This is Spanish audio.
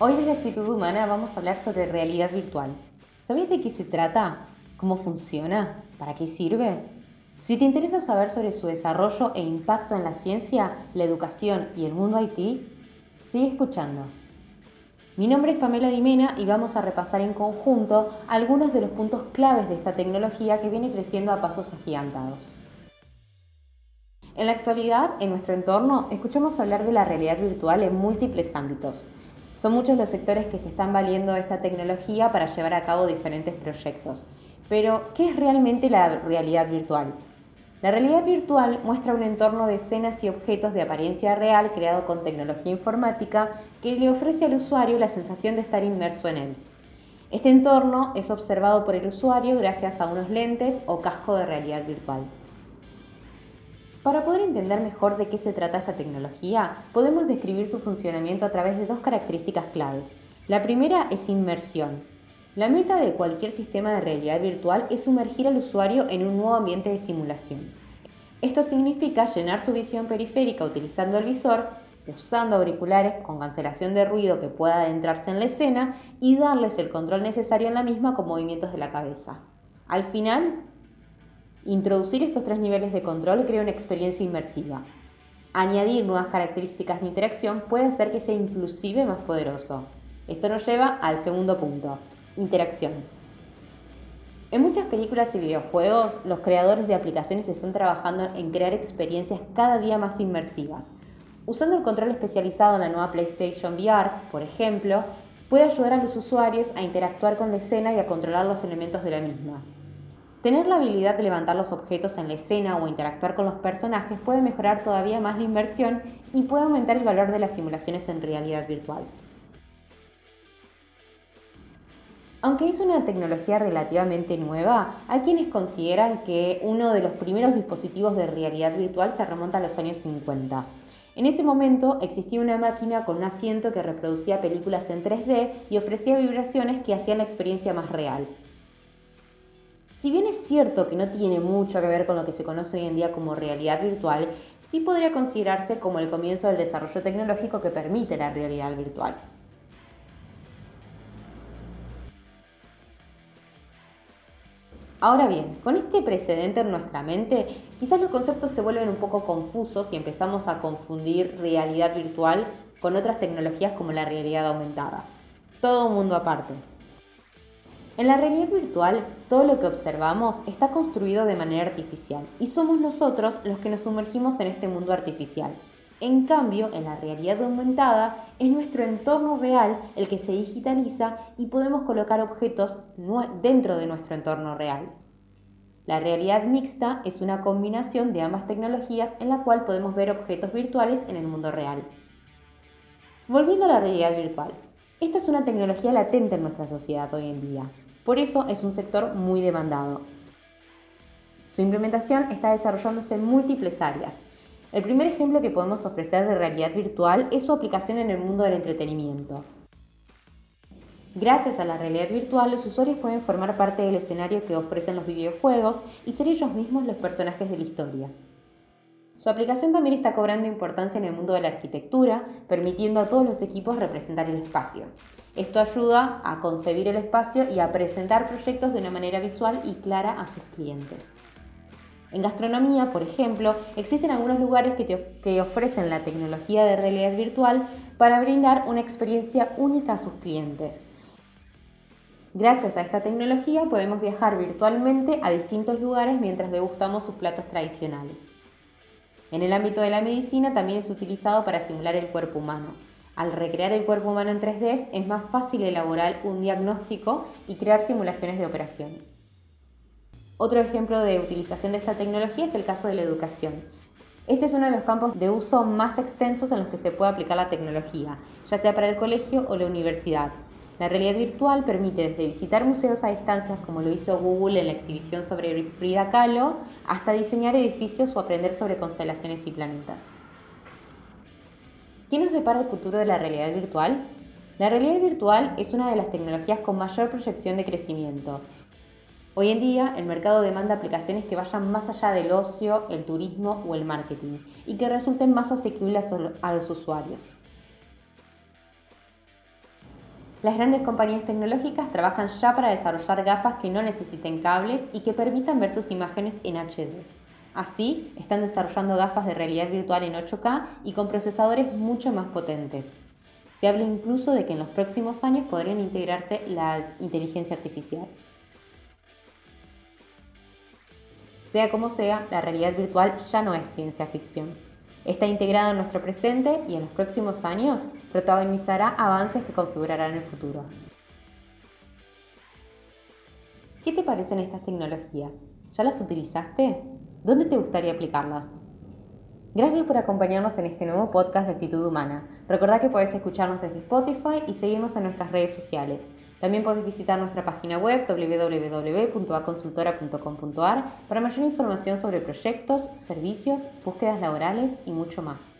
Actitud Humana vamos a hablar sobre realidad virtual. ¿Sabéis de qué se trata? ¿Cómo funciona? ¿Para qué sirve? Si te interesa saber sobre su desarrollo e impacto en la ciencia, la educación y el mundo IT, sigue escuchando. Mi nombre es Pamela Dimena y vamos a repasar en conjunto algunos de los puntos claves de esta tecnología que viene creciendo a pasos agigantados. En la actualidad, en nuestro entorno, escuchamos hablar de la realidad virtual en múltiples ámbitos, son muchos los sectores que se están valiendo de esta tecnología para llevar a cabo diferentes proyectos. Pero, ¿qué es realmente la realidad virtual? La realidad virtual muestra un entorno de escenas y objetos de apariencia real creado con tecnología informática que le ofrece al usuario la sensación de estar inmerso en él. Este entorno es observado por el usuario gracias a unos lentes o casco de realidad virtual. Para poder entender mejor de qué se trata esta tecnología, podemos describir su funcionamiento a través de dos características claves. La primera es inmersión. La meta de cualquier sistema de realidad virtual es sumergir al usuario en un nuevo ambiente de simulación. Esto significa llenar su visión periférica utilizando el visor, usando auriculares con cancelación de ruido que pueda adentrarse en la escena y darles el control necesario en la misma con movimientos de la cabeza. Al final, Introducir estos tres niveles de control crea una experiencia inmersiva. Añadir nuevas características de interacción puede hacer que sea inclusive más poderoso. Esto nos lleva al segundo punto, interacción. En muchas películas y videojuegos, los creadores de aplicaciones están trabajando en crear experiencias cada día más inmersivas. Usando el control especializado en la nueva PlayStation VR, por ejemplo, puede ayudar a los usuarios a interactuar con la escena y a controlar los elementos de la misma. Tener la habilidad de levantar los objetos en la escena o interactuar con los personajes puede mejorar todavía más la inversión y puede aumentar el valor de las simulaciones en realidad virtual. Aunque es una tecnología relativamente nueva, hay quienes consideran que uno de los primeros dispositivos de realidad virtual se remonta a los años 50. En ese momento existía una máquina con un asiento que reproducía películas en 3D y ofrecía vibraciones que hacían la experiencia más real. Si bien es cierto que no tiene mucho que ver con lo que se conoce hoy en día como realidad virtual, sí podría considerarse como el comienzo del desarrollo tecnológico que permite la realidad virtual. Ahora bien, con este precedente en nuestra mente, quizás los conceptos se vuelven un poco confusos y empezamos a confundir realidad virtual con otras tecnologías como la realidad aumentada. Todo un mundo aparte. En la realidad virtual, todo lo que observamos está construido de manera artificial y somos nosotros los que nos sumergimos en este mundo artificial. En cambio, en la realidad aumentada, es nuestro entorno real el que se digitaliza y podemos colocar objetos dentro de nuestro entorno real. La realidad mixta es una combinación de ambas tecnologías en la cual podemos ver objetos virtuales en el mundo real. Volviendo a la realidad virtual, esta es una tecnología latente en nuestra sociedad hoy en día. Por eso es un sector muy demandado. Su implementación está desarrollándose en múltiples áreas. El primer ejemplo que podemos ofrecer de realidad virtual es su aplicación en el mundo del entretenimiento. Gracias a la realidad virtual, los usuarios pueden formar parte del escenario que ofrecen los videojuegos y ser ellos mismos los personajes de la historia. Su aplicación también está cobrando importancia en el mundo de la arquitectura, permitiendo a todos los equipos representar el espacio. Esto ayuda a concebir el espacio y a presentar proyectos de una manera visual y clara a sus clientes. En gastronomía, por ejemplo, existen algunos lugares que, que, ofrecen la tecnología de realidad virtual para brindar una experiencia única a sus clientes. Gracias a esta tecnología podemos viajar virtualmente a distintos lugares mientras degustamos sus platos tradicionales. En el ámbito de la medicina también es utilizado para simular el cuerpo humano. Al recrear el cuerpo humano en 3D es más fácil elaborar un diagnóstico y crear simulaciones de operaciones. Otro ejemplo de utilización de esta tecnología es el caso de la educación. Este es uno de los campos de uso más extensos en los que se puede aplicar la tecnología, ya sea para el colegio o la universidad. La realidad virtual permite desde visitar museos a distancias, como lo hizo Google en la exhibición sobre Frida Kahlo, hasta diseñar edificios o aprender sobre constelaciones y planetas. ¿Qué nos depara el futuro de la realidad virtual? La realidad virtual es una de las tecnologías con mayor proyección de crecimiento. Hoy en día el mercado demanda aplicaciones que vayan más allá del ocio, el turismo o el marketing y que resulten más asequibles a los usuarios. Las grandes compañías tecnológicas trabajan ya para desarrollar gafas que no necesiten cables y que permitan ver sus imágenes en HD. Así, están desarrollando gafas de realidad virtual en 8K y con procesadores mucho más potentes. Se habla incluso de que en los próximos años podrían integrarse la inteligencia artificial. Sea como sea, la realidad virtual ya no es ciencia ficción. Está integrada en nuestro presente y en los próximos años protagonizará avances que configurarán el futuro. ¿Qué te parecen estas tecnologías? ¿Ya las utilizaste? ¿Dónde te gustaría aplicarlas? Gracias por acompañarnos en este nuevo podcast de Actitud Humana. Recordá que puedes escucharnos desde Spotify y seguirnos en nuestras redes sociales. También podés visitar nuestra página web www.aconsultora.com.ar para mayor información sobre proyectos, servicios, búsquedas laborales y mucho más.